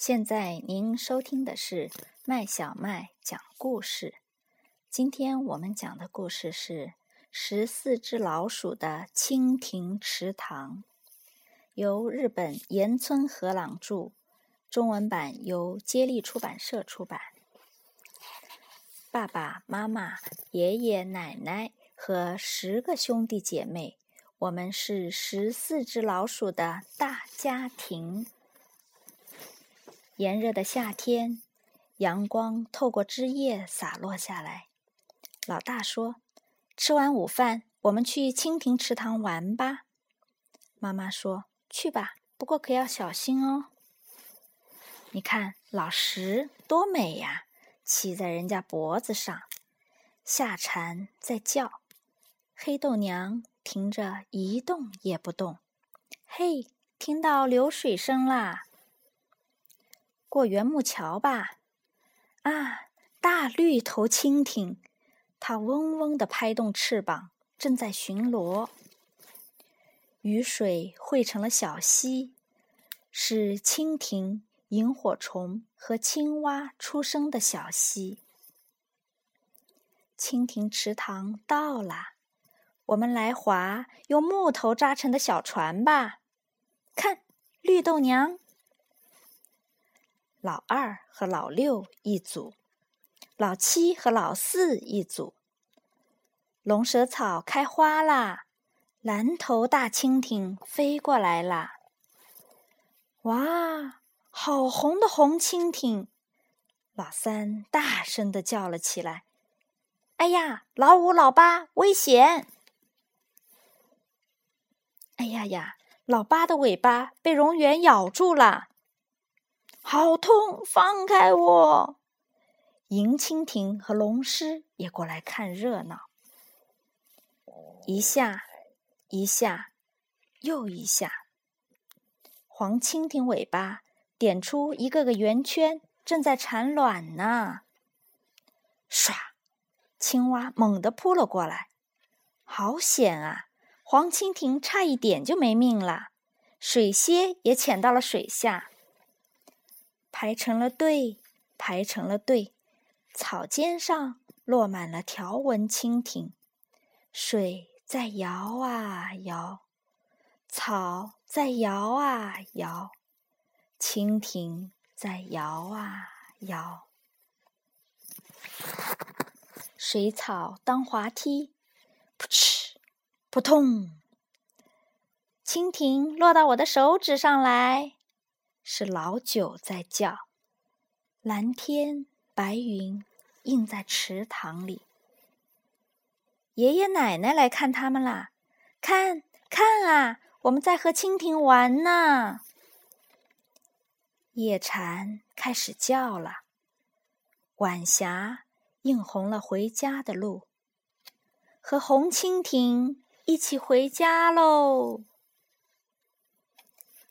现在您收听的是麦小麦讲故事。今天我们讲的故事是《十四只老鼠的蜻蜓池塘》，由日本岩村和朗著，中文版由接力出版社出版。爸爸妈妈、爷爷奶奶和十个兄弟姐妹，我们是十四只老鼠的大家庭。炎热的夏天，阳光透过枝叶洒落下来。老大说：“吃完午饭，我们去蜻蜓池塘玩吧。”妈妈说：“去吧，不过可要小心哦。”你看老石多美呀，骑在人家脖子上，夏蝉在叫，黑豆娘停着一动也不动。嘿，听到流水声啦！过圆木桥吧！啊，大绿头蜻蜓，它嗡嗡地拍动翅膀，正在巡逻。雨水汇成了小溪，是蜻蜓、萤火虫和青蛙出生的小溪。蜻蜓池塘到了，我们来划用木头扎成的小船吧。看，绿豆娘。老二和老六一组，老七和老四一组。龙舌草开花啦，蓝头大蜻蜓飞过来啦。哇，好红的红蜻蜓！老三大声的叫了起来：“哎呀，老五、老八，危险！”哎呀呀，老八的尾巴被蝾螈咬住了。好痛！放开我！银蜻蜓和龙狮也过来看热闹。一下，一下，又一下。黄蜻蜓尾巴点出一个个圆圈，正在产卵呢。唰！青蛙猛地扑了过来，好险啊！黄蜻蜓差一点就没命了，水蝎也潜到了水下。排成了队，排成了队，草尖上落满了条纹蜻蜓，水在摇啊摇，草在摇啊摇，蜻蜓在摇啊摇。水草当滑梯，扑哧扑通，蜻蜓落到我的手指上来。是老九在叫，蓝天白云映在池塘里。爷爷奶奶来看他们啦，看看啊，我们在和蜻蜓玩呢。夜蝉开始叫了，晚霞映红了回家的路，和红蜻蜓一起回家喽！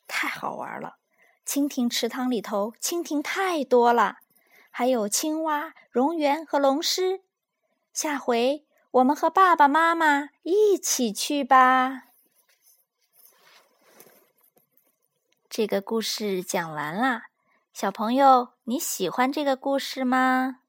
太好玩了。蜻蜓池塘里头，蜻蜓太多了，还有青蛙、蝾螈和龙狮。下回我们和爸爸妈妈一起去吧。这个故事讲完啦，小朋友，你喜欢这个故事吗？